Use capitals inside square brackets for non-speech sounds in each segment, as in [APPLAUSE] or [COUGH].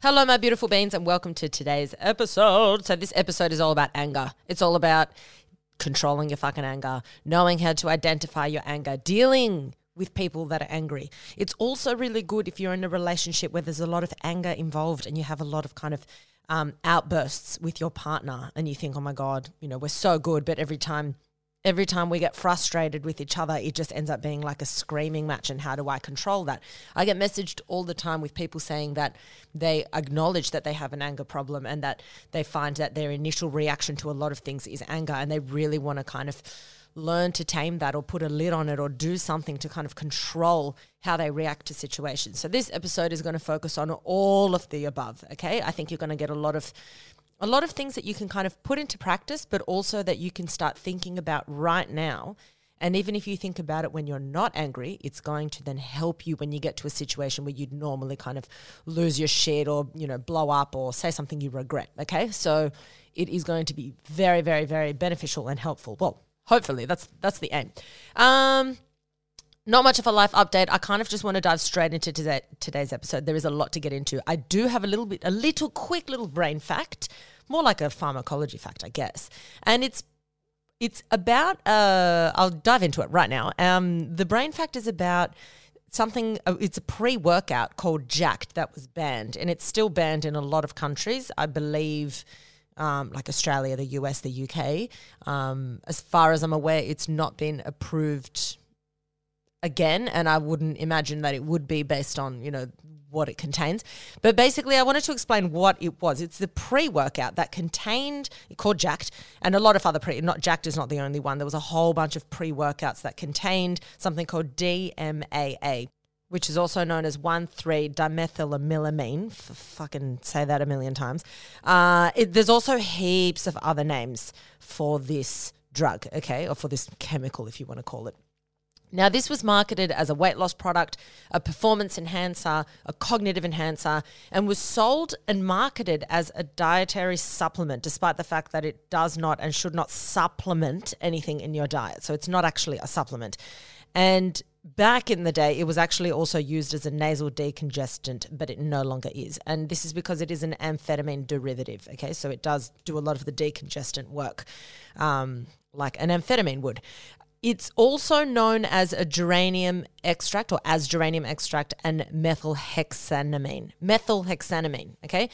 Hello, my beautiful beans, and welcome to today's episode. So, this episode is all about anger. It's all about controlling your fucking anger, knowing how to identify your anger, dealing with people that are angry. It's also really good if you're in a relationship where there's a lot of anger involved and you have a lot of kind of um, outbursts with your partner, and you think, oh my God, you know, we're so good, but every time every time we get frustrated with each other, it just ends up being like a screaming match. And how do I control that? I get messaged all the time with people saying that they acknowledge that they have an anger problem and that they find that their initial reaction to a lot of things is anger and they really want to kind of learn to tame that or put a lid on it or do something to kind of control how they react to situations. So this episode is going to focus on all of the above, okay? I think you're going to get a lot of a lot of things that you can kind of put into practice, but also that you can start thinking about right now. And even if you think about it when you're not angry, it's going to then help you when you get to a situation where you'd normally kind of lose your shit or, you know, blow up or say something you regret. Okay. So it is going to be very, very, very beneficial and helpful. Well, hopefully that's that's the aim. Um, not much of a life update. I kind of just want to dive straight into today, today's episode. There is a lot to get into. I do have a little bit, a little quick little brain fact, more like a pharmacology fact, I guess. And it's it's about. Uh, I'll dive into it right now. Um, the brain fact is about something. Uh, it's a pre-workout called Jack3d that was banned, and it's still banned in a lot of countries. I believe. Um, like Australia, the US, the UK. Um, as far as I'm aware, it's not been approved again, and I wouldn't imagine that it would be based on, you know, what it contains. But basically, I wanted to explain what it was. It's the pre workout that contained, called Jack3d, and a lot of other pre, not Jack3d is not the only one. There was a whole bunch of pre workouts that contained something called DMAA. Which is also known as 1,3 dimethylamylamine. F- fucking say that a million times. Uh, it, there's also heaps of other names for this drug, okay, or for this chemical, if you want to call it. Now, this was marketed as a weight loss product, a performance enhancer, a cognitive enhancer, and was sold and marketed as a dietary supplement, despite the fact that it does not and should not supplement anything in your diet. So it's not actually a supplement. And back in the day, it was actually also used as a nasal decongestant, but it no longer is. And this is because it is an amphetamine derivative. Okay, so it does do a lot of the decongestant work. Um, like an amphetamine would. It's also known as a geranium extract or as geranium extract and methylhexanamine. Methylhexanamine, okay?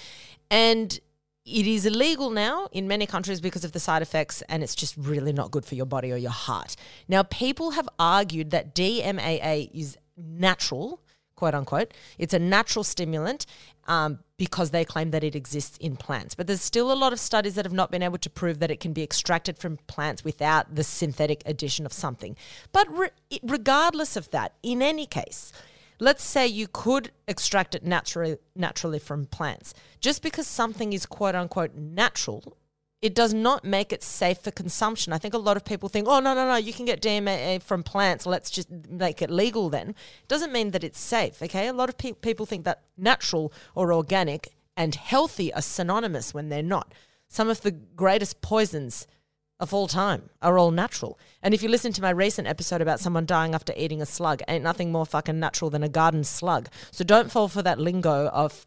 And it is illegal now in many countries because of the side effects, and it's just really not good for your body or your heart. Now, people have argued that DMAA is natural quote unquote. It's a natural stimulant um, because they claim that it exists in plants. But there's still a lot of studies that have not been able to prove that it can be extracted from plants without the synthetic addition of something. But re- regardless of that, in any case, let's say you could extract it naturally naturally from plants. Just because something is quote unquote natural it does not make it safe for consumption. I think a lot of people think, oh, no, no, no, you can get DMA from plants. Let's just make it legal then. Doesn't mean that it's safe, okay? A lot of pe- people think that natural or organic and healthy are synonymous when they're not. Some of the greatest poisons of all time are all natural. And if you listen to my recent episode about someone dying after eating a slug, ain't nothing more fucking natural than a garden slug. So don't fall for that lingo of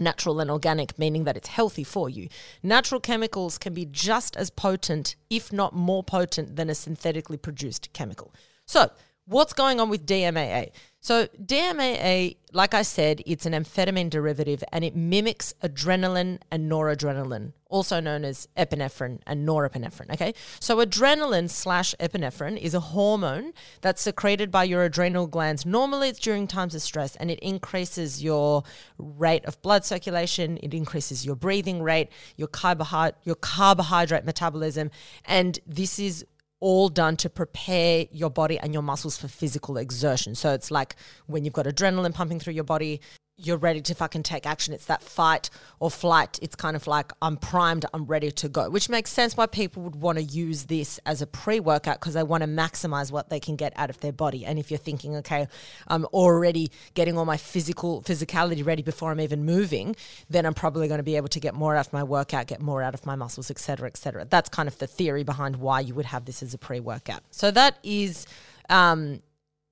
natural and organic, meaning that it's healthy for you. Natural chemicals can be just as potent, if not more potent, than a synthetically produced chemical. So, what's going on with DMAA? So, DMAA, like I said, it's an amphetamine derivative and it mimics adrenaline and noradrenaline, also known as epinephrine and norepinephrine. Okay. So, adrenaline slash epinephrine is a hormone that's secreted by your adrenal glands. Normally, it's during times of stress and it increases your rate of blood circulation, it increases your breathing rate, your, carbohydrate, your carbohydrate metabolism. And this is all done to prepare your body and your muscles for physical exertion. So it's like when you've got adrenaline pumping through your body, you're ready to fucking take action. It's that fight or flight. It's kind of like I'm primed, I'm ready to go, which makes sense why people would want to use this as a pre workout because they want to maximize what they can get out of their body. And if you're thinking, okay, I'm already getting all my physical physicality ready before I'm even moving, then I'm probably going to be able to get more out of my workout, get more out of my muscles, etc., etc. That's kind of the theory behind why you would have this as a pre workout. So that is, um,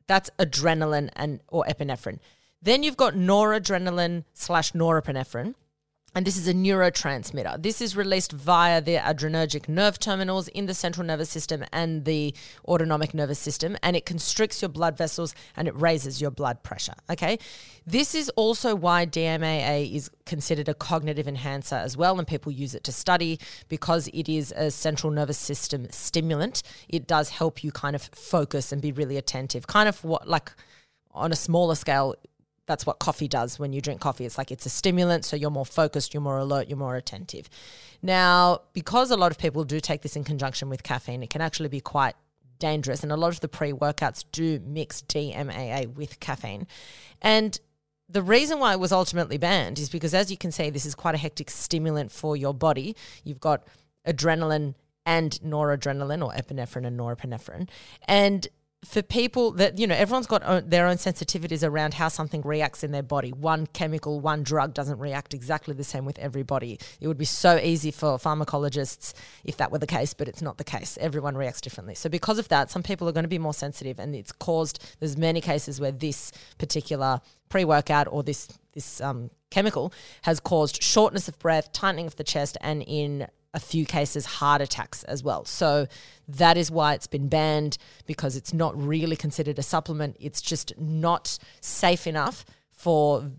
that's adrenaline and or epinephrine. Then you've got noradrenaline slash norepinephrine. And this is a neurotransmitter. This is released via the adrenergic nerve terminals in the central nervous system and the autonomic nervous system, and it constricts your blood vessels and it raises your blood pressure. Okay. This is also why DMAA is considered a cognitive enhancer as well, and people use it to study because it is a central nervous system stimulant. It does help you kind of focus and be really attentive, kind of what, like, on a smaller scale, that's what coffee does when you drink coffee. It's like it's a stimulant, so you're more focused, you're more alert, you're more attentive. Now, because a lot of people do take this in conjunction with caffeine, it can actually be quite dangerous. And a lot of the pre workouts do mix DMAA with caffeine. And the reason why it was ultimately banned is because, as you can see, this is quite a hectic stimulant for your body. You've got adrenaline and noradrenaline, or epinephrine and norepinephrine. And for people that you know everyone's got own, their own sensitivities around how something reacts in their body. One chemical one drug doesn't react exactly the same with everybody. It would be so easy for pharmacologists if that were the case but it's not the case. Everyone reacts differently. So because of that some people are going to be more sensitive and it's caused there's many cases where this particular pre-workout or this this um, chemical has caused shortness of breath tightening of the chest and in a few cases heart attacks as well. So that is why it's been banned because it's not really considered a supplement. It's just not safe enough for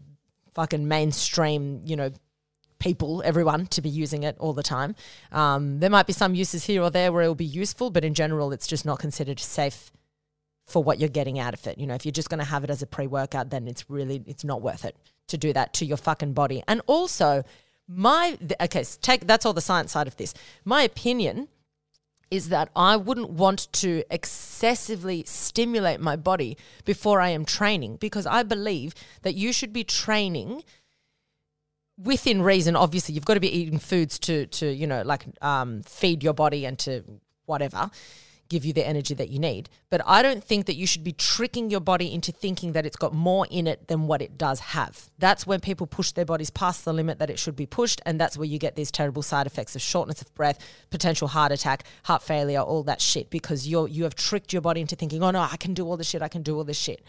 fucking mainstream, you know, people, everyone to be using it all the time. Um, there might be some uses here or there where it will be useful, but in general, it's just not considered safe for what you're getting out of it. You know, if you're just going to have it as a pre-workout, then it's really it's not worth it to do that to your fucking body. And also, my okay, take that's all the science side of this. My opinion is that I wouldn't want to excessively stimulate my body before I am training because I believe that you should be training within reason. Obviously, you've got to be eating foods to to you know like um, feed your body and to whatever give you the energy that you need. But I don't think that you should be tricking your body into thinking that it's got more in it than what it does have. That's when people push their bodies past the limit that it should be pushed. And that's where you get these terrible side effects of shortness of breath, potential heart attack, heart failure, all that shit, because you're, you have tricked your body into thinking, oh no, I can do all this shit, I can do all this shit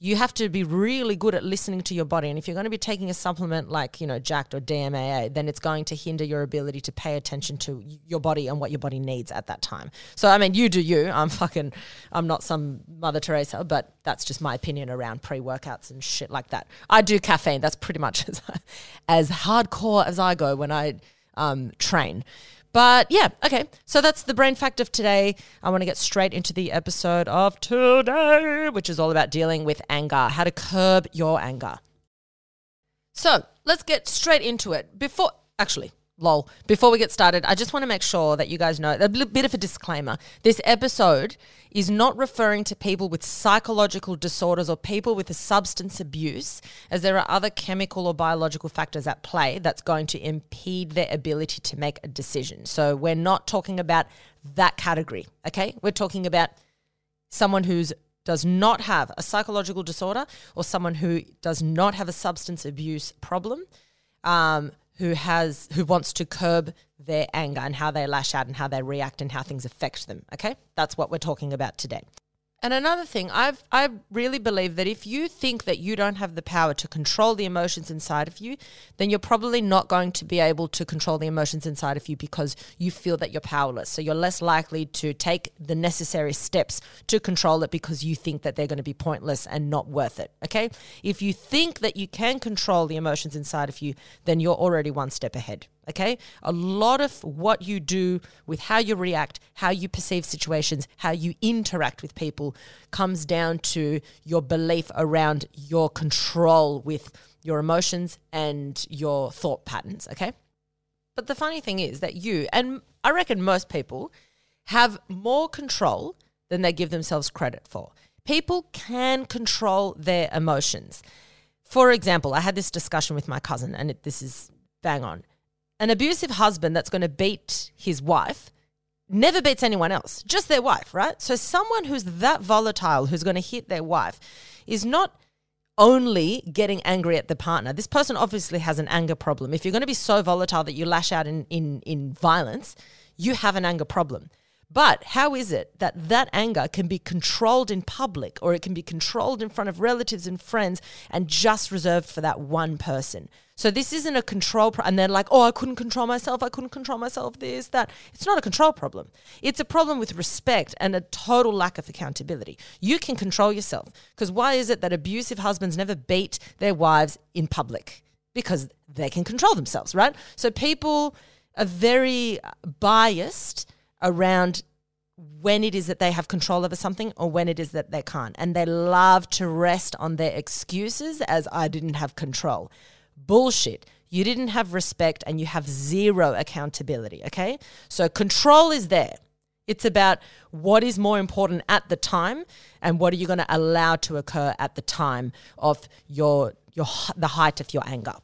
you have to be really good at listening to your body. And if you're going to be taking a supplement like, you know, Jack3d or DMAA, then it's going to hinder your ability to pay attention to your body and what your body needs at that time. So, I mean, you do you. I'm fucking, I'm not some Mother Teresa, but that's just my opinion around pre workouts and shit like that. I do caffeine. That's pretty much as, [LAUGHS] as hardcore as I go when I um, train. But yeah, okay. So that's the brain fact of today. I want to get straight into the episode of today, which is all about dealing with anger, how to curb your anger. So let's get straight into it. Before, actually, lol. Before we get started, I just want to make sure that you guys know a bit of a disclaimer. This episode is not referring to people with psychological disorders or people with a substance abuse, as there are other chemical or biological factors at play that's going to impede their ability to make a decision. So we're not talking about that category, okay? We're talking about someone who's does not have a psychological disorder or someone who does not have a substance abuse problem um, who has who wants to curb their anger and how they lash out and how they react and how things affect them. Okay? That's what we're talking about today. And another thing, I've I really believe that if you think that you don't have the power to control the emotions inside of you, then you're probably not going to be able to control the emotions inside of you because you feel that you're powerless. So you're less likely to take the necessary steps to control it because you think that they're going to be pointless and not worth it. Okay? If you think that you can control the emotions inside of you, then you're already one step ahead. Okay. A lot of what you do with how you react, how you perceive situations, how you interact with people comes down to your belief around your control with your emotions and your thought patterns. Okay. But the funny thing is that you, and I reckon most people, have more control than they give themselves credit for. People can control their emotions. For example, I had this discussion with my cousin, and it, this is bang on an abusive husband that's going to beat his wife never beats anyone else, just their wife, right? So someone who's that volatile, who's going to hit their wife, is not only getting angry at the partner. This person obviously has an anger problem. If you're going to be so volatile that you lash out in, in, in violence, you have an anger problem. But how is it that that anger can be controlled in public or it can be controlled in front of relatives and friends and just reserved for that one person? So this isn't a control pro- and they're like, "Oh, I couldn't control myself. I couldn't control myself this that." It's not a control problem. It's a problem with respect and a total lack of accountability. You can control yourself because why is it that abusive husbands never beat their wives in public? Because they can control themselves, right? So people are very uh, biased around when it is that they have control over something or when it is that they can't. And they love to rest on their excuses as I didn't have control. Bullshit. You didn't have respect and you have zero accountability, okay? So control is there. It's about what is more important at the time and what are you going to allow to occur at the time of your your the height of your anger.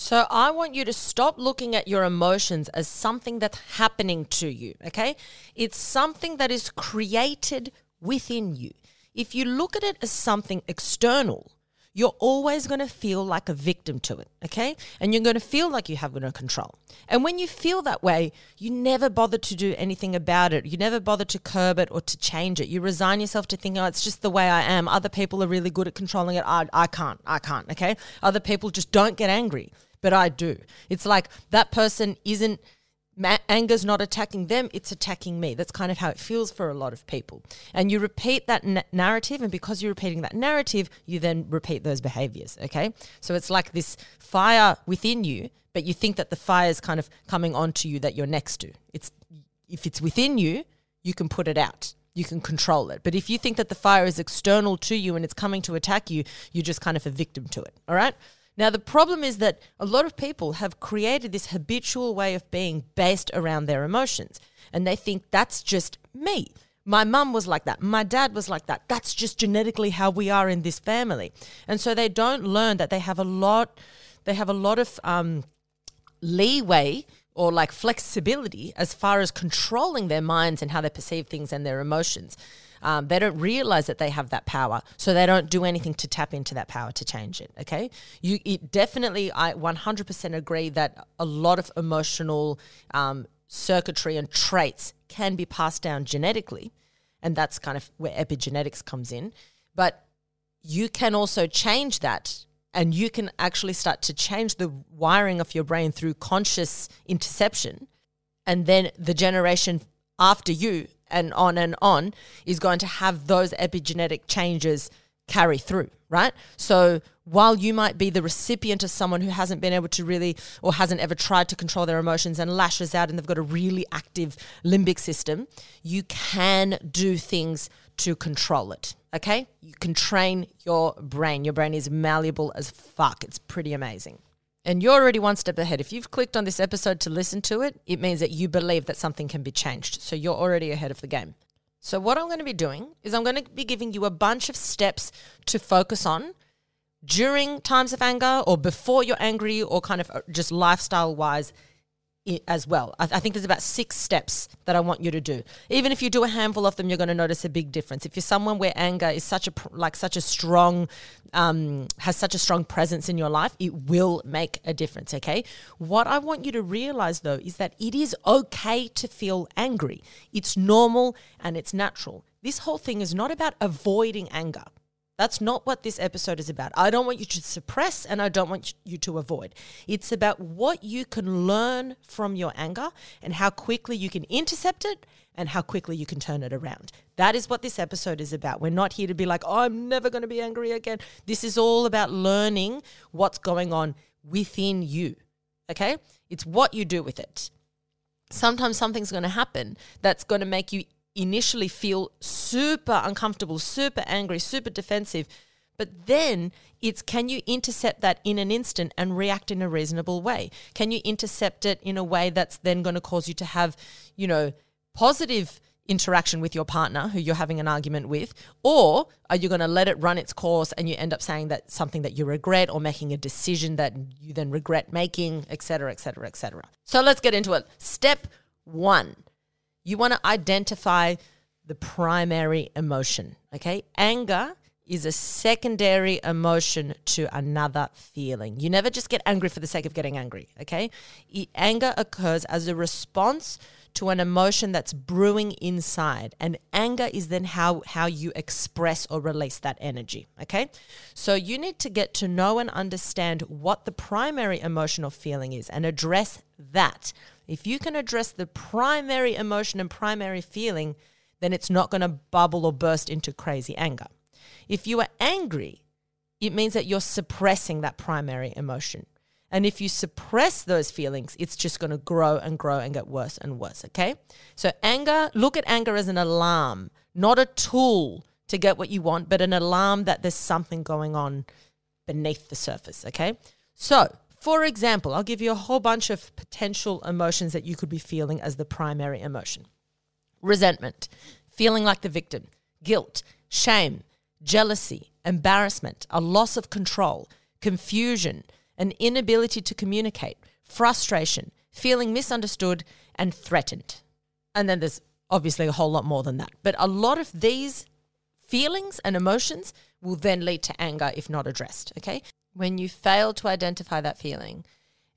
So I want you to stop looking at your emotions as something that's happening to you, okay? It's something that is created within you. If you look at it as something external, you're always going to feel like a victim to it, okay? And you're going to feel like you have no control. And when you feel that way, you never bother to do anything about it. You never bother to curb it or to change it. You resign yourself to thinking, oh, it's just the way I am. Other people are really good at controlling it. I, I can't. I can't, okay? Other people just don't get angry, but I do. It's like that person isn't Ma- anger's not attacking them, it's attacking me. That's kind of how it feels for a lot of people. And you repeat that narrative, and because you're repeating that narrative, you then repeat those behaviors. Okay. So it's like this fire within you, but you think that the fire is kind of coming onto you that you're next to. It's if it's within you, you can put it out. You can control it. But if you think that the fire is external to you and it's coming to attack you, you're just kind of a victim to it. All right. Now, the problem is that a lot of people have created this habitual way of being based around their emotions, and they think that's just me. My mum was like that. My dad was like that. That's just genetically how we are in this family. And so they don't learn that they have a lot, they have a lot of um, leeway or like flexibility as far as controlling their minds and how they perceive things and their emotions. Um, they don't realize that they have that power, so they don't do anything to tap into that power to change it. Okay, you it definitely I 100% agree that a lot of emotional um, circuitry and traits can be passed down genetically, and that's kind of where epigenetics comes in. But you can also change that and you can actually start to change the wiring of your brain through conscious interception and then the generation after you and on and on is going to have those epigenetic changes carry through, right? So while you might be the recipient of someone who hasn't been able to really or hasn't ever tried to control their emotions and lashes out and they've got a really active limbic system, you can do things to control it. Okay? You can train your brain. Your brain is malleable as fuck. It's pretty amazing. And you're already one step ahead. If you've clicked on this episode to listen to it, it means that you believe that something can be changed. So you're already ahead of the game. So, what I'm going to be doing is I'm going to be giving you a bunch of steps to focus on during times of anger or before you're angry or kind of uh, just lifestyle wise as well. I, think there's about six steps that I want you to do. Even if you do a handful of them, you're going to notice a big difference. If you're someone where anger is such a like such a strong um, has such a strong presence in your life, it will make a difference. Okay. What I want you to realize though is that it is okay to feel angry. It's normal and it's natural. This whole thing is not about avoiding anger. That's not what this episode is about. I don't want you to suppress and I don't want you to avoid. It's about what you can learn from your anger and how quickly you can intercept it and how quickly you can turn it around. That is what this episode is about. We're not here to be like, oh, I'm never going to be angry again. This is all about learning what's going on within you. Okay? It's what you do with it. Sometimes something's going to happen that's going to make you initially feel super uncomfortable, super angry, super defensive. But then it's can you intercept that in an instant and react in a reasonable way? Can you intercept it in a way that's then going to cause you to have, you know, positive interaction with your partner who you're having an argument with? Or are you going to let it run its course and you end up saying that something that you regret or making a decision that you then regret making, et cetera, et cetera, et cetera? So let's get into it. Step one you want to identify the primary emotion, okay? Anger is a secondary emotion to another feeling. You never just get angry for the sake of getting angry, okay? anger occurs as a response to an emotion that's brewing inside. And anger is then how, how you express or release that energy, okay? So you need to get to know and understand what the primary emotional feeling is and address that. If you can address the primary emotion and primary feeling, then it's not going to bubble or burst into crazy anger. If you are angry, it means that you're suppressing that primary emotion. And if you suppress those feelings, it's just going to grow and grow and get worse and worse. Okay. So, anger, look at anger as an alarm, not a tool to get what you want, but an alarm that there's something going on beneath the surface. Okay. So, for example, I'll give you a whole bunch of potential emotions that you could be feeling as the primary emotion resentment, feeling like the victim, guilt, shame, jealousy, embarrassment, a loss of control, confusion, an inability to communicate, frustration, feeling misunderstood, and threatened. And then there's obviously a whole lot more than that. But a lot of these feelings and emotions will then lead to anger if not addressed. Okay. When you fail to identify that feeling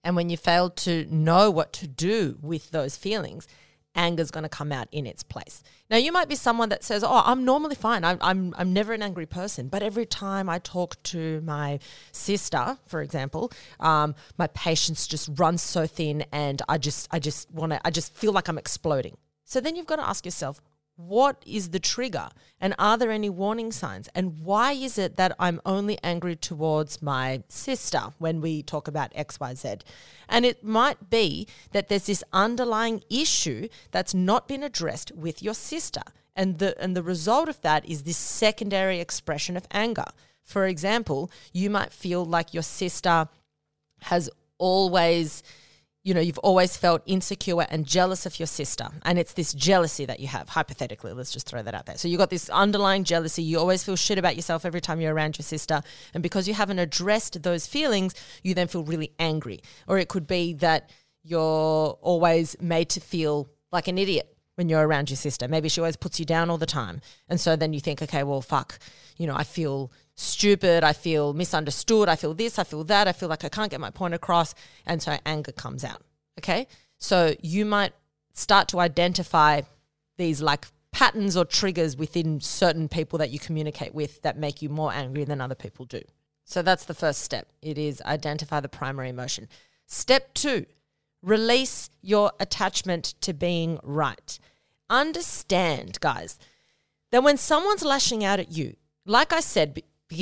and when you fail to know what to do with those feelings, anger is going to come out in its place. Now, you might be someone that says, Oh, I'm normally fine. I'm, I'm, I'm never an angry person. But every time I talk to my sister, for example, um, my patience just runs so thin and I just, I just want to, I just feel like I'm exploding. So then you've got to ask yourself, what is the trigger? And are there any warning signs? And why is it that i'm only angry towards my sister when we talk about xyz and it might be that there's this underlying issue that's not been addressed with your sister. And the and the result of that is this secondary expression of anger. For example you might feel like your sister has always you know, you've always felt insecure and jealous of your sister. And it's this jealousy that you have, hypothetically. Let's just throw that out there. So you've got this underlying jealousy. You always feel shit about yourself every time you're around your sister. And because you haven't addressed those feelings, you then feel really angry. Or it could be that you're always made to feel like an idiot when you're around your sister. Maybe she always puts you down all the time. And so then you think, okay, well, fuck, you know, I feel stupid, I feel misunderstood, I feel this, I feel that, I feel like I can't get my point across. And so anger comes out. Okay. So you might start to identify these like patterns or triggers within certain people that you communicate with that make you more angry than other people do. So that's the first step. It is identify the primary emotion. Step two, release your attachment to being right. Understand, guys, that when someone's lashing out at you, like I said,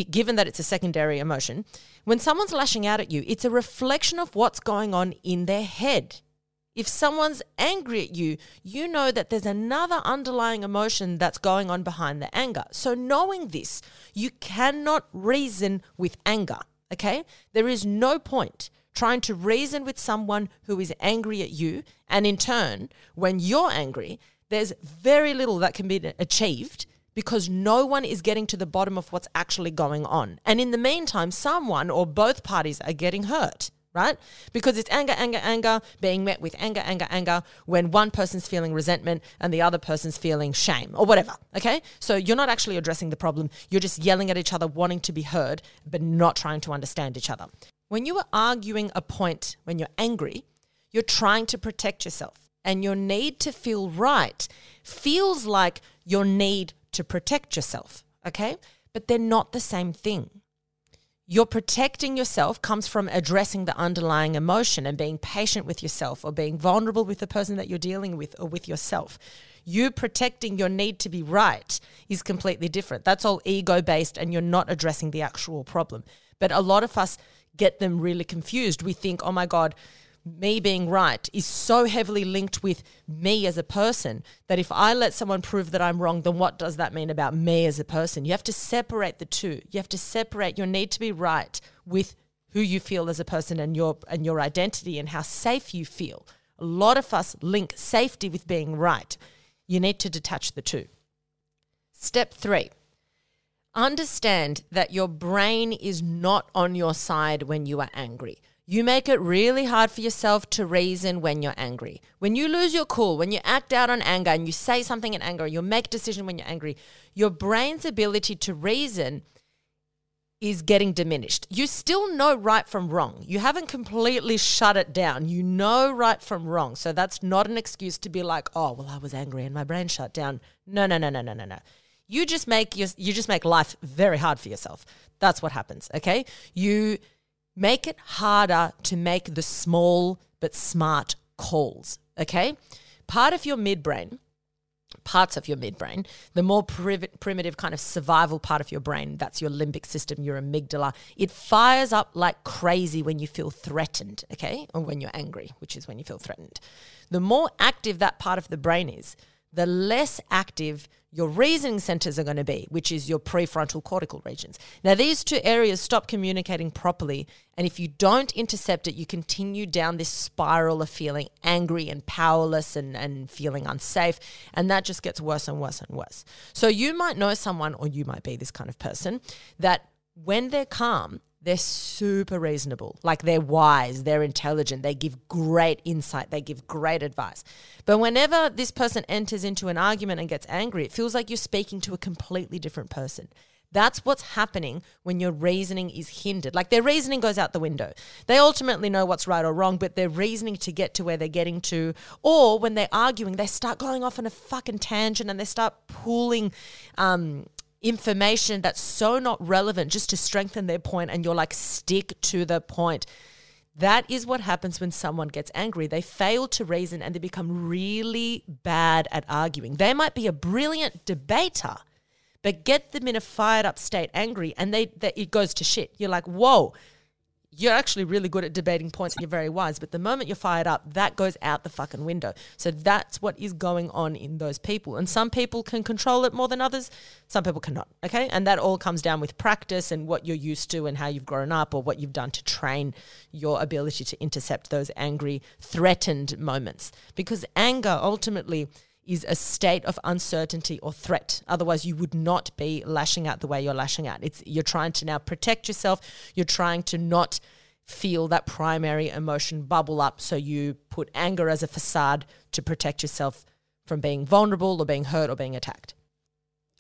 given that it's a secondary emotion, when someone's lashing out at you, it's a reflection of what's going on in their head. If someone's angry at you, you know that there's another underlying emotion that's going on behind the anger. So, knowing this, you cannot reason with anger, okay? There is no point trying to reason with someone who is angry at you. And in turn, when you're angry, there's very little that can be achieved because no one is getting to the bottom of what's actually going on. And in the meantime, someone or both parties are getting hurt, right? Because it's anger, anger, anger being met with anger, anger, anger when one person's feeling resentment and the other person's feeling shame or whatever, okay? So you're not actually addressing the problem. You're just yelling at each other, wanting to be heard, but not trying to understand each other. When you are arguing a point, when you're angry, you're trying to protect yourself. And your need to feel right feels like your need to protect yourself, okay? But they're not the same thing. You're protecting yourself comes from addressing the underlying emotion and being patient with yourself or being vulnerable with the person that you're dealing with or with yourself. You protecting your need to be right is completely different. That's all ego based and you're not addressing the actual problem. But a lot of us get them really confused. We think, oh my God, me being right is so heavily linked with me as a person that if I let someone prove that I'm wrong, then what does that mean about me as a person? You have to separate the two. You have to separate your need to be right with who you feel as a person and your and your identity and how safe you feel. A lot of us link safety with being right. You need to detach the two. Step 3. Understand that your brain is not on your side when you are angry. You make it really hard for yourself to reason when you're angry. When you lose your cool, when you act out on anger and you say something in anger, you make a decision when you're angry, your brain's ability to reason is getting diminished. You still know right from wrong. You haven't completely shut it down. You know right from wrong. So that's not an excuse to be like, "Oh, well I was angry and my brain shut down." No, no, no, no, no, no, no. You just make your, you just make life very hard for yourself. That's what happens, okay? You make it harder to make the small but smart calls, okay? Part of your midbrain parts of your midbrain, the more primitive kind of survival part of your brain, that's your limbic system, your amygdala, it fires up like crazy when you feel threatened, okay? Or when you're angry, which is when you feel threatened. The more active that part of the brain is, the less active your reasoning centers are going to be, which is your prefrontal cortical regions. Now, these two areas stop communicating properly. And if you don't intercept it, you continue down this spiral of feeling angry and powerless and, and feeling unsafe. And that just gets worse and worse and worse. So, you might know someone, or you might be this kind of person, that when they're calm, they're super reasonable. Like they're wise, they're intelligent, they give great insight, they give great advice. But whenever this person enters into an argument and gets angry, it feels like you're speaking to a completely different person. That's what's happening when your reasoning is hindered. Like their reasoning goes out the window. They ultimately know what's right or wrong, but their reasoning to get to where they're getting to, or when they're arguing, they start going off on a fucking tangent and they start pulling um, information that's so not relevant just to strengthen their point and you're like stick to the point that is what happens when someone gets angry. They fail to reason and they become really bad at arguing. They might be a brilliant debater, but get them in a fired up state angry and they, they it goes to shit. You're like, whoa, you're actually really good at debating points and you're very wise. But the moment you're fired up, that goes out the fucking window. So that's what is going on in those people. And some people can control it more than others, some people cannot. Okay. And that all comes down with practice and what you're used to and how you've grown up or what you've done to train your ability to intercept those angry, threatened moments. Because anger ultimately is a state of uncertainty or threat. Otherwise, you would not be lashing out the way you're lashing out. It's you're trying to now protect yourself. You're trying to not feel that primary emotion bubble up. So you put anger as a facade to protect yourself from being vulnerable or being hurt or being attacked.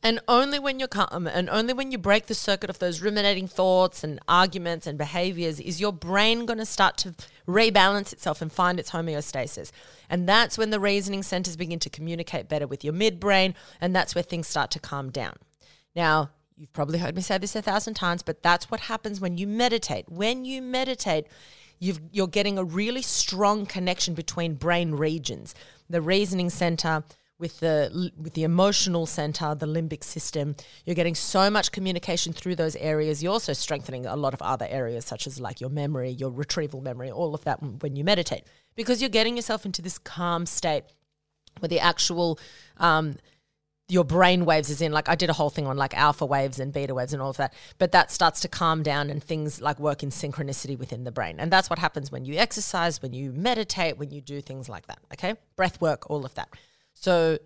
And only when you're calm and only when you break the circuit of those ruminating thoughts and arguments and behaviors is your brain going to start to rebalance itself and find its homeostasis. And that's when the reasoning centers begin to communicate better with your midbrain. And that's where things start to calm down. Now, you've probably heard me say this a thousand times, but that's what happens when you meditate. When you meditate, you are getting a really strong connection between brain regions. The reasoning center, with the with the emotional center, the limbic system. You're getting so much communication through those areas. You're also strengthening a lot of other areas, such as like your memory, your retrieval memory, all of that when you meditate, because you're getting yourself into this calm state where the actual um, your brain waves is in like I did a whole thing on like alpha waves and beta waves and all of that but that starts to calm down and things like work in synchronicity within the brain and that's what happens when you exercise when you meditate when you do things like that okay breath work all of that so,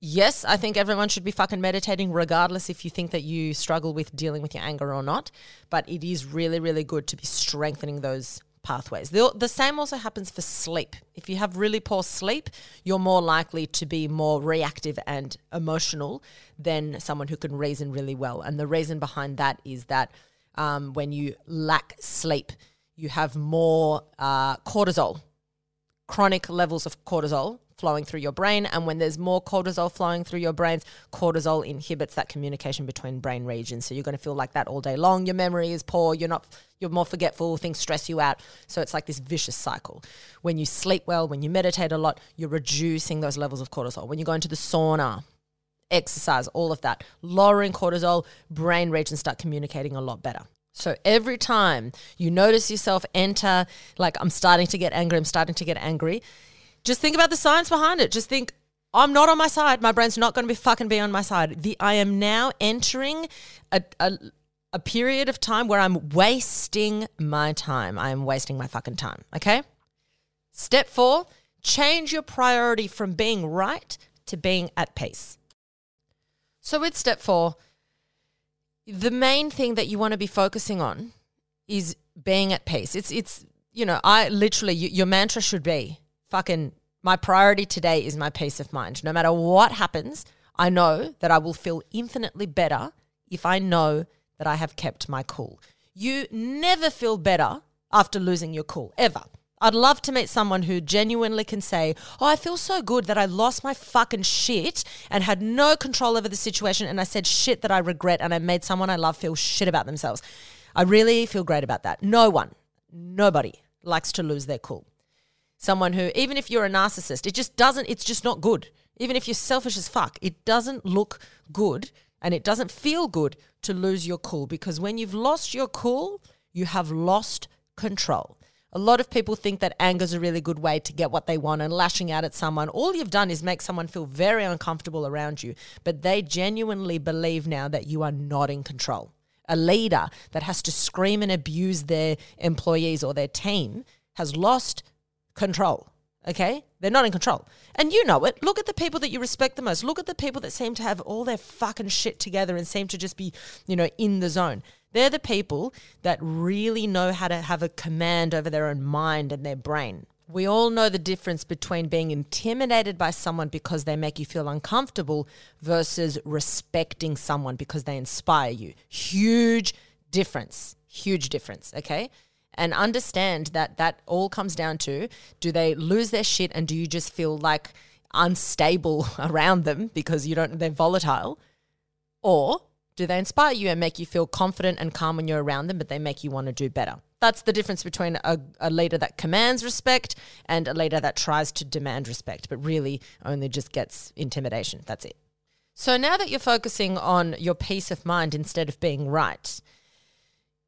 yes, I think everyone should be fucking meditating, regardless if you think that you struggle with dealing with your anger or not. But it is really, really good to be strengthening those pathways. The, the same also happens for sleep. If you have really poor sleep, you're more likely to be more reactive and emotional than someone who can reason really well. And the reason behind that is that um, when you lack sleep, you have more uh, cortisol, chronic levels of cortisol flowing through your brain. And when there's more cortisol flowing through your brains, cortisol inhibits that communication between brain regions. So you're going to feel like that all day long. Your memory is poor. You're not, you're more forgetful. Things stress you out. So it's like this vicious cycle. When you sleep well, when you meditate a lot, you're reducing those levels of cortisol. When you go into the sauna, exercise, all of that, lowering cortisol, brain regions start communicating a lot better. So every time you notice yourself enter, like, I'm starting to get angry, I'm starting to get angry, just think about the science behind it. Just think, I'm not on my side. My brain's not going to be fucking be on my side. The I am now entering a, a a period of time where I'm wasting my time. I am wasting my fucking time. Okay. Step four: change your priority from being right to being at peace. So with step four, the main thing that you want to be focusing on is being at peace. It's it's you know I literally you, your mantra should be fucking my priority today is my peace of mind. No matter what happens, I know that I will feel infinitely better if I know that I have kept my cool. You never feel better after losing your cool, ever. I'd love to meet someone who genuinely can say, Oh, I feel so good that I lost my fucking shit and had no control over the situation and I said shit that I regret and I made someone I love feel shit about themselves. I really feel great about that. No one, nobody likes to lose their cool. Someone who, even if you're a narcissist, it just doesn't, it's just not good. Even if you're selfish as fuck, it doesn't look good and it doesn't feel good to lose your cool because when you've lost your cool, you have lost control. A lot of people think that anger is a really good way to get what they want and lashing out at someone. All you've done is make someone feel very uncomfortable around you, but they genuinely believe now that you are not in control. A leader that has to scream and abuse their employees or their team has lost control. Okay? They're not in control. And you know it. Look at the people that you respect the most. Look at the people that seem to have all their fucking shit together and seem to just be, you know, in the zone. They're the people that really know how to have a command over their own mind and their brain. We all know the difference between being intimidated by someone because they make you feel uncomfortable versus respecting someone because they inspire you. Huge difference. Huge difference. Okay and understand that that all comes down to do they lose their shit and do you just feel like unstable [LAUGHS] around them because you don't they're volatile? Or do they inspire you and make you feel confident and calm when you're around them but they make you want to do better? That's the difference between a, a leader that commands respect and a leader that tries to demand respect but really only just gets intimidation. That's it. So now that you're focusing on your peace of mind instead of being right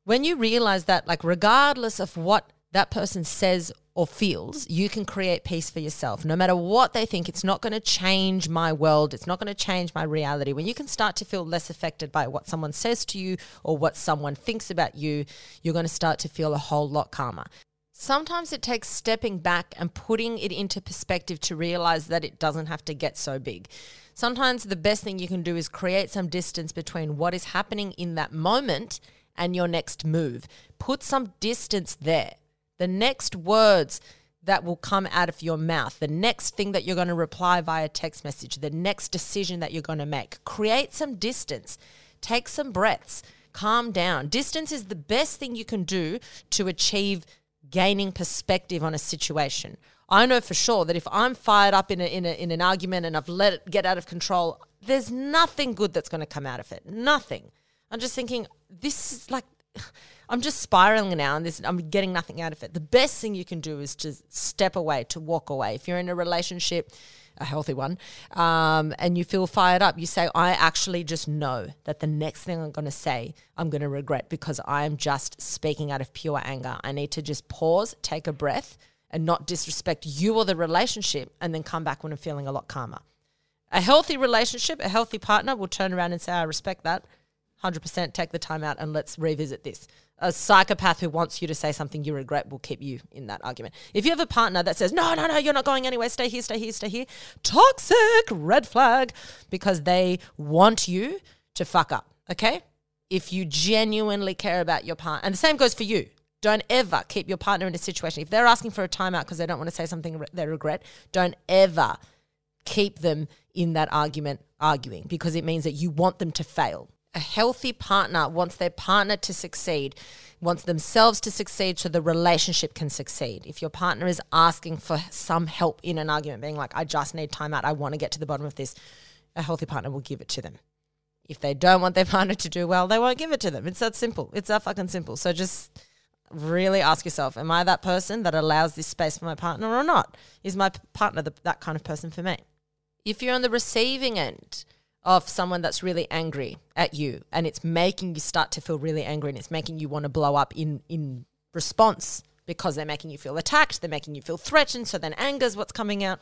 when you realize that, like, regardless of what that person says or feels, you can create peace for yourself. No matter what they think, it's not going to change my world. It's not going to change my reality. When you can start to feel less affected by what someone says to you or what someone thinks about you, you're going to start to feel a whole lot calmer. Sometimes it takes stepping back and putting it into perspective to realize that it doesn't have to get so big. Sometimes the best thing you can do is create some distance between what is happening in that moment and your next move. Put some distance there. The next words that will come out of your mouth, the next thing that you're going to reply via text message, the next decision that you're going to make. Create some distance. Take some breaths. Calm down. Distance is the best thing you can do to achieve gaining perspective on a situation. I know for sure that if I'm fired up in, a, in, a, in an argument and I've let it get out of control, there's nothing good that's going to come out of it. Nothing. I'm just thinking, this is like, [SIGHS] I'm just spiraling now and this, I'm getting nothing out of it. The best thing you can do is to step away, to walk away. If you're in a relationship, a healthy one, um, and you feel fired up, you say, I actually just know that the next thing I'm going to say, I'm going to regret because I'm just speaking out of pure anger. I need to just pause, take a breath, and not disrespect you or the relationship, and then come back when I'm feeling a lot calmer. A healthy relationship, a healthy partner will turn around and say, I respect that. 100% take the time out and let's revisit this. A psychopath who wants you to say something you regret will keep you in that argument. If you have a partner that says, no, no, no, you're not going anywhere, stay here, stay here, stay here, toxic, red flag, because they want you to fuck up, okay? If you genuinely care about your partner, and the same goes for you. Don't ever keep your partner in a situation. If they're asking for a timeout because they don't want to say something they regret, don't ever keep them in that argument arguing because it means that you want them to fail a healthy partner wants their partner to succeed, wants themselves to succeed so the relationship can succeed. If your partner is asking for some help in an argument, being like, I just need time out, I want to get to the bottom of this, a healthy partner will give it to them. If they don't want their [LAUGHS] partner to do well, they won't give it to them. It's that simple. It's that fucking simple. So just really ask yourself, am I that person that allows this space for my partner or not? Is my partner the, that kind of person for me? If you're on the receiving end, of someone that's really angry at you and it's making you start to feel really angry and it's making you want to blow up in in response because they're making you feel attacked, they're making you feel threatened, so then anger's what's coming out.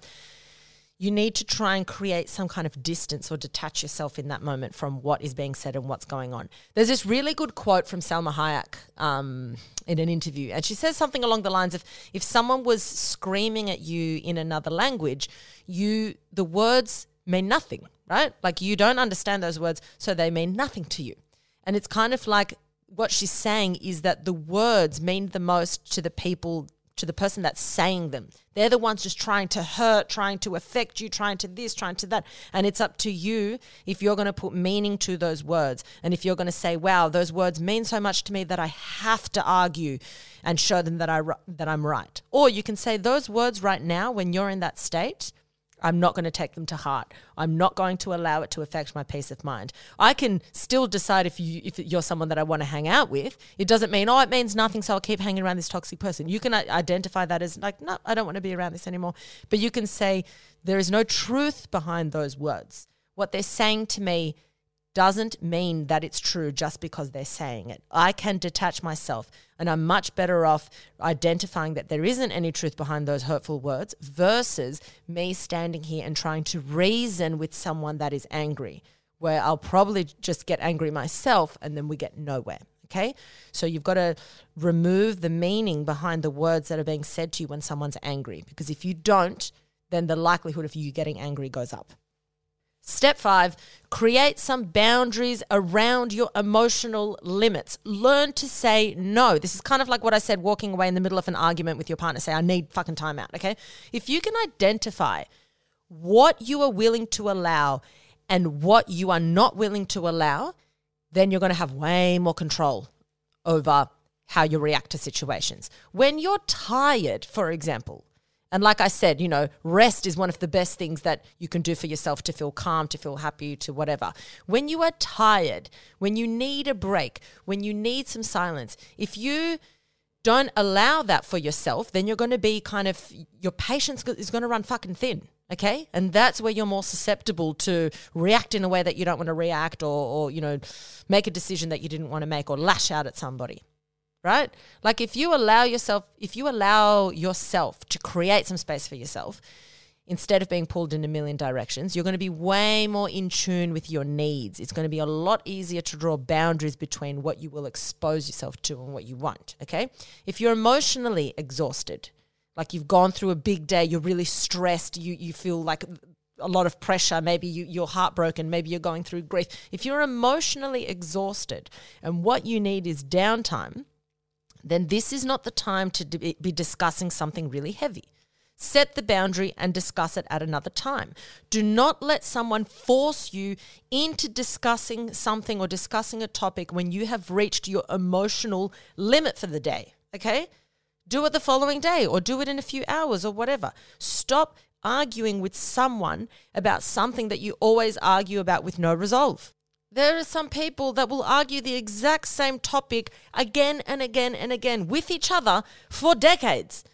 You need to try and create some kind of distance or detach yourself in that moment from what is being said and what's going on. There's this really good quote from Salma Hayek um, in an interview, and she says something along the lines of if someone was screaming at you in another language, you the words mean nothing right? Like you don't understand those words, so they mean nothing to you. And it's kind of like what she's saying is that the words mean the most to the people to the person that's saying them. They're the ones just trying to hurt, trying to affect you, trying to this, trying to that. And it's up to you if you're going to put meaning to those words. And if you're going to say, wow, those words mean so much to me that I have to argue and show them that, I, that I'm right. Or you can say those words right now when you're in that state I'm not going to take them to heart. I'm not going to allow it to affect my peace of mind. I can still decide if you if you're someone that I want to hang out with. It doesn't mean oh it means nothing, so I'll keep hanging around this toxic person. You can uh, identify that as like no, I don't want to be around this anymore. But you can say there is no truth behind those words. What they're saying to me doesn't mean that it's true just because they're saying it. I can detach myself and I'm much better off identifying that there isn't any truth behind those hurtful words versus me standing here and trying to reason with someone that is angry, where I'll probably just get angry myself and then we get nowhere. Okay. So you've got to remove the meaning behind the words that are being said to you when someone's angry. Because if you don't, then the likelihood of you getting angry goes up. Step five, create some boundaries around your emotional limits. Learn to say no. This is kind of like what I said walking away in the middle of an argument with your partner. Say, I need fucking time out. Okay. If you can identify what you are willing to allow and what you are not willing to allow, then you're going to have way more control over how you react to situations. When you're tired, for example, and like I said, you know, rest is one of the best things that you can do for yourself to feel calm, to feel happy, to whatever. When you are tired, when you need a break, when you need some silence, if you don't allow that for yourself, then you're going to be kind of, your patience is going to run fucking thin. Okay. And that's where you're more susceptible to react in a way that you don't want to react or, or you know, make a decision that you didn't want to make or lash out at somebody right? Like if you allow yourself, if you allow yourself to create some space for yourself, instead of being pulled in a million directions, you're going to be way more in tune with your needs. It's going to be a lot easier to draw boundaries between what you will expose yourself to and what you want. Okay. If you're emotionally exhausted, like you've gone through a big day, you're really stressed, you, you feel like a lot of pressure, maybe you, you're heartbroken, maybe you're going through grief. If you're emotionally exhausted and what you need is downtime, then this is not the time to be discussing something really heavy. Set the boundary and discuss it at another time. Do not let someone force you into discussing something or discussing a topic when you have reached your emotional limit for the day. Okay? Do it the following day or do it in a few hours or whatever. Stop arguing with someone about something that you always argue about with no resolve. There are some people that will argue the exact same topic again and again and again with each other for decades.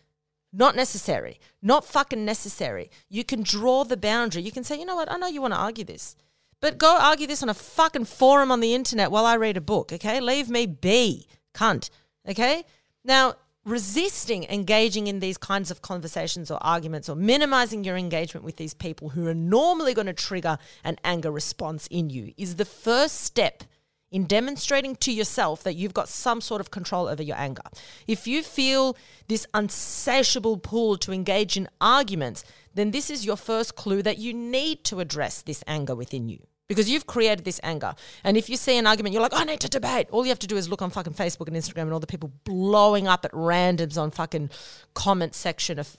Not necessary. Not fucking necessary. You can draw the boundary. You can say, you know what, I know you want to argue this, but go argue this on a fucking forum on the internet while I read a book, okay? Leave me be, cunt, okay? Now, resisting engaging in these kinds of conversations or arguments or minimizing your engagement with these people who are normally going to trigger an anger response in you is the first step in demonstrating to yourself that you've got some sort of control over your anger. If you feel this unsatiable pull to engage in arguments, then this is your first clue that you need to address this anger within you because you've created this anger. And if you see an argument, you're like, oh, I need to debate. All you have to do is look on fucking Facebook and Instagram and all the people blowing up at randoms on fucking comment section of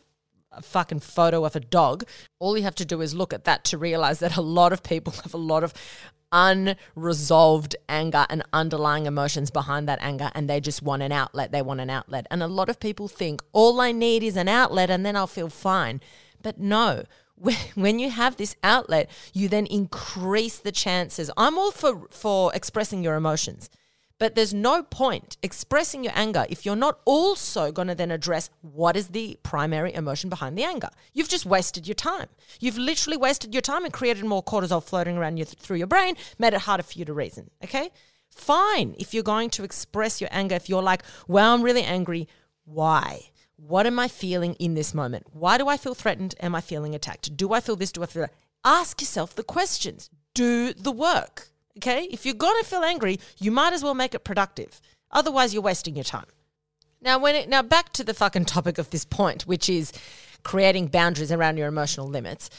a fucking photo of a dog. All you have to do is look at that to realize that a lot of people [LAUGHS] have a lot of unresolved anger and underlying emotions behind that anger and they just want an outlet. They want an outlet. And a lot of people think all I need is an outlet and then I'll feel fine. But no, [LAUGHS] when you have this outlet, you then increase the chances. I'm all for, for expressing your emotions, but there's no point expressing your anger if you're not also going to then address what is the primary emotion behind the anger. You've just wasted your time. You've literally wasted your time and created more cortisol floating around you th- through your brain, made it harder for you to reason. Okay? Fine if you're going to express your anger, if you're like, well, I'm really angry. Why? What am I feeling in this moment? Why do I feel threatened? Am I feeling attacked? Do I feel this? Do I feel that? Ask yourself the questions. Do the work. Okay? If you're going to feel angry, you might as well make it productive. Otherwise, you're wasting your time. Now, when it, now back to the fucking topic of this point, which is creating boundaries around your emotional limits.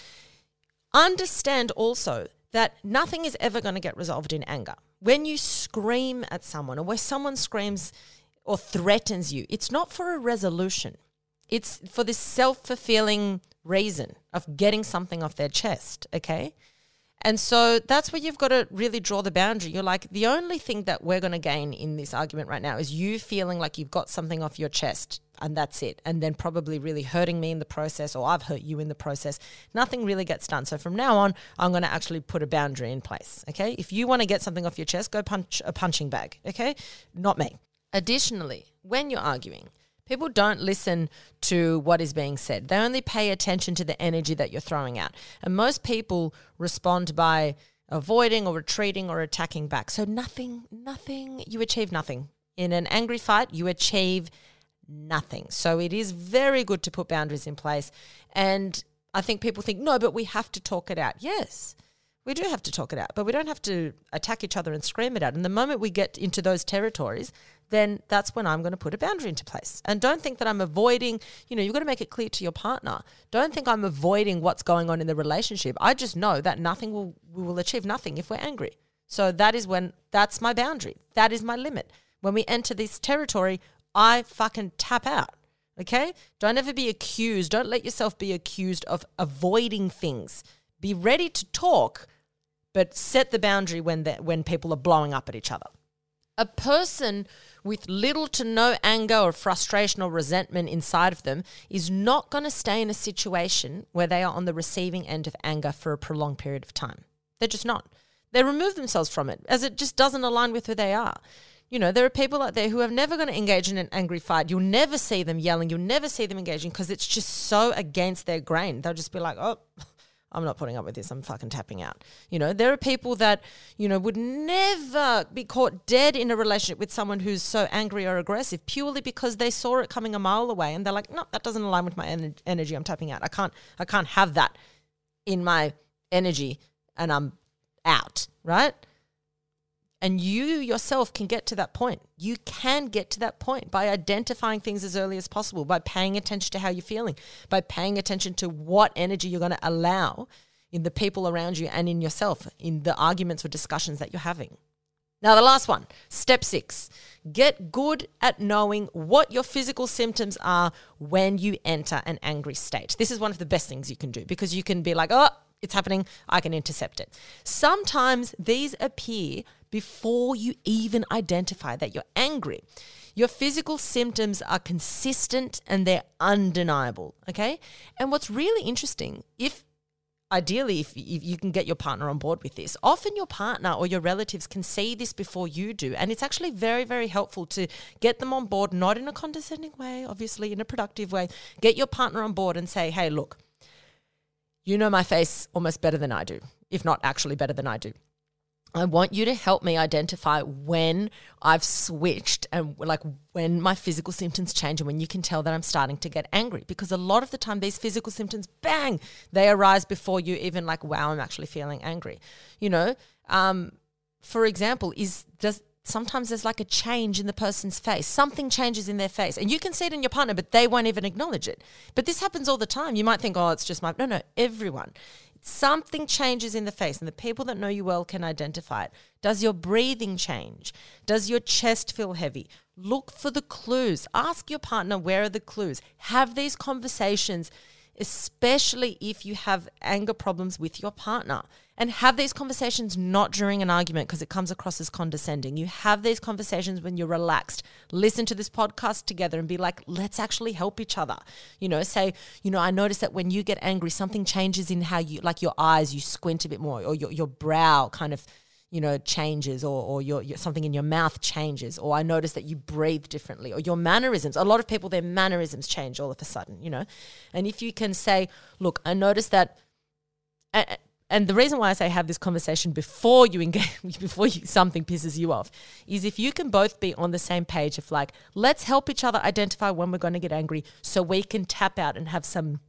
Understand also that nothing is ever going to get resolved in anger. When you scream at someone or where someone screams or threatens you, it's not for a resolution. It's for this self fulfilling reason of getting something off their chest, okay? And so that's where you've got to really draw the boundary. You're like, the only thing that we're going to gain in this argument right now is you feeling like you've got something off your chest and that's it. And then probably really hurting me in the process or I've hurt you in the process. Nothing really gets done. So from now on, I'm going to actually put a boundary in place. Okay. If you want to get something off your chest, go punch a punching bag. Okay. Not me. Additionally, when you're arguing, People don't listen to what is being said. They only pay attention to the energy that you're throwing out. And most people respond by avoiding or retreating or attacking back. So nothing, nothing, you achieve nothing. In an angry fight, you achieve nothing. So it is very good to put boundaries in place. And I think people think, no, but we have to talk it out. Yes, we do have to talk it out, but we don't have to attack each other and scream it out. And the moment we get into those territories, then that's when I'm going to put a boundary into place. And don't think that I'm avoiding, you know, you've got to make it clear to your partner. Don't think I'm avoiding what's going on in the relationship. I just know that nothing will, we will achieve nothing if we're angry. So that is when, that's my boundary. That is my limit. When we enter this territory, I fucking tap out. Okay? Don't ever be accused. Don't let yourself be accused of avoiding things. Be ready to talk, but set the boundary when, that when people are blowing up at each other. A person with little to no anger or frustration or resentment inside of them is not going to stay in a situation where they are on the receiving end of anger for a prolonged period of time. They're just not. They remove themselves from it as it just doesn't align with who they are. You know, there are people out there who are never going to engage in an angry fight. You'll never see them yelling. You'll never see them engaging because it's just so against their grain. They'll just be like, oh, I'm not putting up with this. I'm fucking tapping out. You know, there are people that, you know, would never be caught dead in a relationship with someone who's so angry or aggressive purely because they saw it coming a mile away and they're like, no, that doesn't align with my en- energy. I'm tapping out. I can't, I can't have that in my energy and I'm out, right? And you yourself can get to that point. You can get to that point by identifying things as early as possible, by paying attention to how you're feeling, by paying attention to what energy you're going to allow in the people around you and in yourself, in the arguments or discussions that you're having. Now, the last one, step six get good at knowing what your physical symptoms are when you enter an angry state. This is one of the best things you can do because you can be like, oh, it's happening, I can intercept it. Sometimes these appear before you even identify that you're angry. Your physical symptoms are consistent and they're undeniable, okay? And what's really interesting, if ideally if, you can get your partner on board with this often your partner or your relatives can see this before you do and it's actually very very helpful to get them on board not in a condescending way obviously in a productive way get your partner on board and say hey look you know my face almost better than i do if not actually better than i do I want you to help me identify when I've switched and like when my physical symptoms change and when you can tell that I'm starting to get angry. Because a lot of the time, these physical symptoms, bang, they arise before you even like, wow, I'm actually feeling angry. You know, um, for example, is does sometimes there's like a change in the person's face. Something changes in their face. And you can see it in your partner, but they won't even acknowledge it. But this happens all the time. You might think, oh, it's just my. No, no, everyone. Something changes in the face, and the people that know you well can identify it. Does your breathing change? Does your chest feel heavy? Look for the clues. Ask your partner where are the clues. Have these conversations, especially if you have anger problems with your partner and have these conversations not during an argument because it comes across as condescending. You have these conversations when you're relaxed. Listen to this podcast together and be like, let's actually help each other. You know, say, you know, I notice that when you get angry, something changes in how you, like your eyes, you squint a bit more, or your, your brow kind of you know, changes or, or your, your, something in your mouth changes, or I notice that you breathe differently, or your mannerisms. A lot of people, their mannerisms change all of a sudden, you know. And if you can say, look, I notice that, and the reason why I say have this conversation before you engage, [LAUGHS] before you, something pisses you off, is if you can both be on the same page of like, let's help each other identify when we're going to get angry, so we can tap out and have some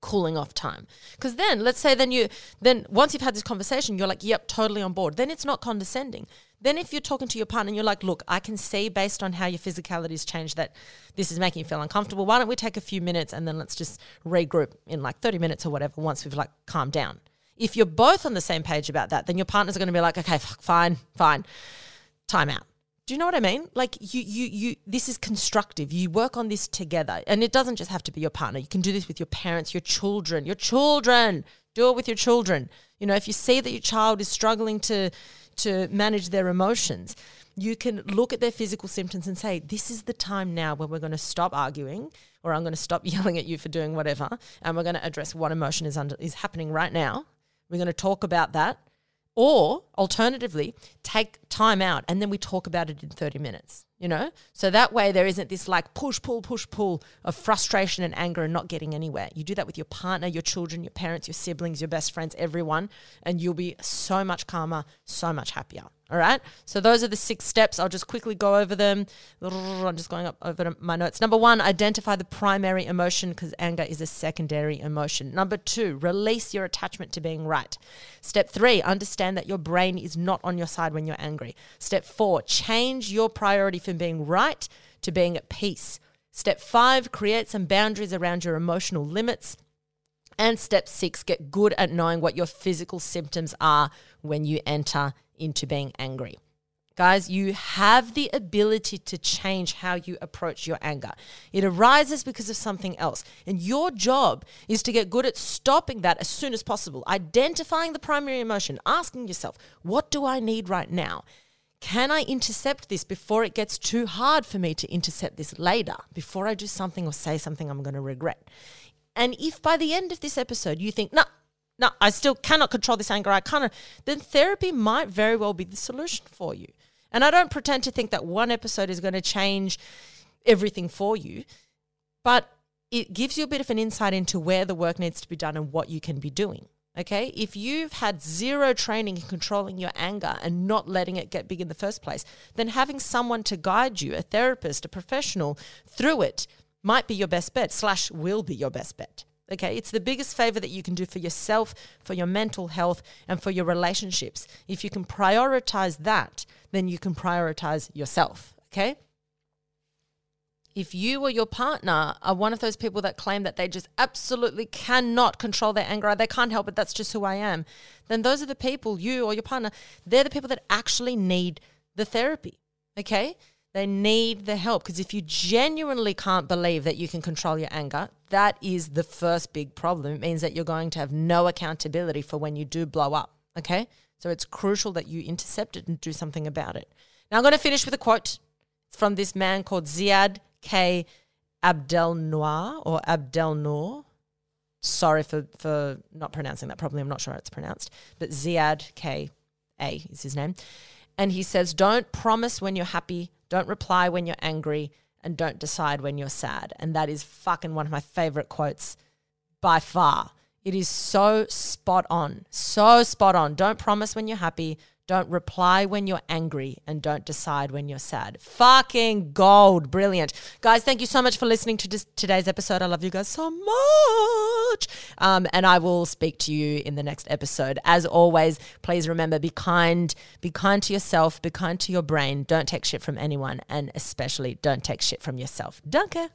cooling off time. Because then, let's say, then you, then once you've had this conversation, you're like, yep, totally on board. Then it's not condescending. Then if you're talking to your partner and you're like, look, I can see based on how your physicality has changed that this is making you feel uncomfortable. Why don't we take a few minutes and then let's just regroup in like 30 minutes or whatever once we've like calmed down. If you're both on the same page about that, then your partner's are going to be like, okay, fuck, fine, fine, time out. Do you know what I mean? Like you, you, you. This is constructive. You work on this together, and it doesn't just have to be your partner. You can do this with your parents, your children, your children. Do it with your children. You know, if you see that your child is struggling to to manage their emotions, you can look at their physical symptoms and say, "This is the time now where we're going to stop arguing, or I'm going to stop [LAUGHS] yelling at you for doing whatever, and we're going to address what emotion is under is happening right now. We're going to talk about that." Or alternatively, take time out and then we talk about it in 30 minutes, you know? So that way there isn't this like push, pull, push, pull of frustration and anger and not getting anywhere. You do that with your partner, your children, your parents, your siblings, your best friends, everyone, and you'll be so much calmer, so much happier. All right. So those are the six steps. I'll just quickly go over them. I'm just going up over my notes. Number one, identify the primary emotion because anger is a secondary emotion. Number two, release your attachment to being right. Step three, understand that your brain is not on your side when you're angry. Step four, change your priority from being right to being at peace. Step five, create some boundaries around your emotional limits. And step six, get good at knowing what your physical symptoms are when you enter into being angry. Guys, you have the ability to change how you approach your anger. It arises because of something else. And your job is to get good at stopping that as soon as possible, identifying the primary emotion, asking yourself, what do I need right now? Can I intercept this before it gets too hard for me to intercept this later, before I do something or say something I'm going to regret? And if by the end of this episode you think, no, nah, no, I still cannot control this anger, I can't, then therapy might very well be the solution for you. And I don't pretend to think that one episode is going to change everything for you, but it gives you a bit of an insight into where the work needs to be done and what you can be doing. Okay. If you've had zero training in controlling your anger and not letting it get big in the first place, then having someone to guide you, a therapist, a professional, through it might be your best bet, slash, will be your best bet. Okay, it's the biggest favor that you can do for yourself, for your mental health, and for your relationships. If you can prioritize that, then you can prioritize yourself. Okay. If you or your partner are one of those people that claim that they just absolutely cannot control their anger, they can't help it, that's just who I am, then those are the people, you or your partner, they're the people that actually need the therapy. Okay. They need the help because if you genuinely can't believe that you can control your anger, that is the first big problem. It means that you're going to have no accountability for when you do blow up. Okay. So it's crucial that you intercept it and do something about it. Now I'm going to finish with a quote from this man called Ziad K. Abdel Noir or Abdel Noor. Sorry for, for not pronouncing that properly. I'm not sure how it's pronounced, but Ziad K. A is his name. And he says, Don't promise when you're happy, don't reply when you're angry, and don't decide when you're sad. And that is fucking one of my favorite quotes by far. It is so spot on. So spot on. Don't promise when you're happy. Don't reply when you're angry and don't decide when you're sad. Fucking gold. Brilliant. Guys, thank you so much for listening to this, today's episode. I love you guys so much. Um, and I will speak to you in the next episode. As always, please remember be kind. Be kind to yourself. Be kind to your brain. Don't take shit from anyone. And especially don't take shit from yourself. Danke.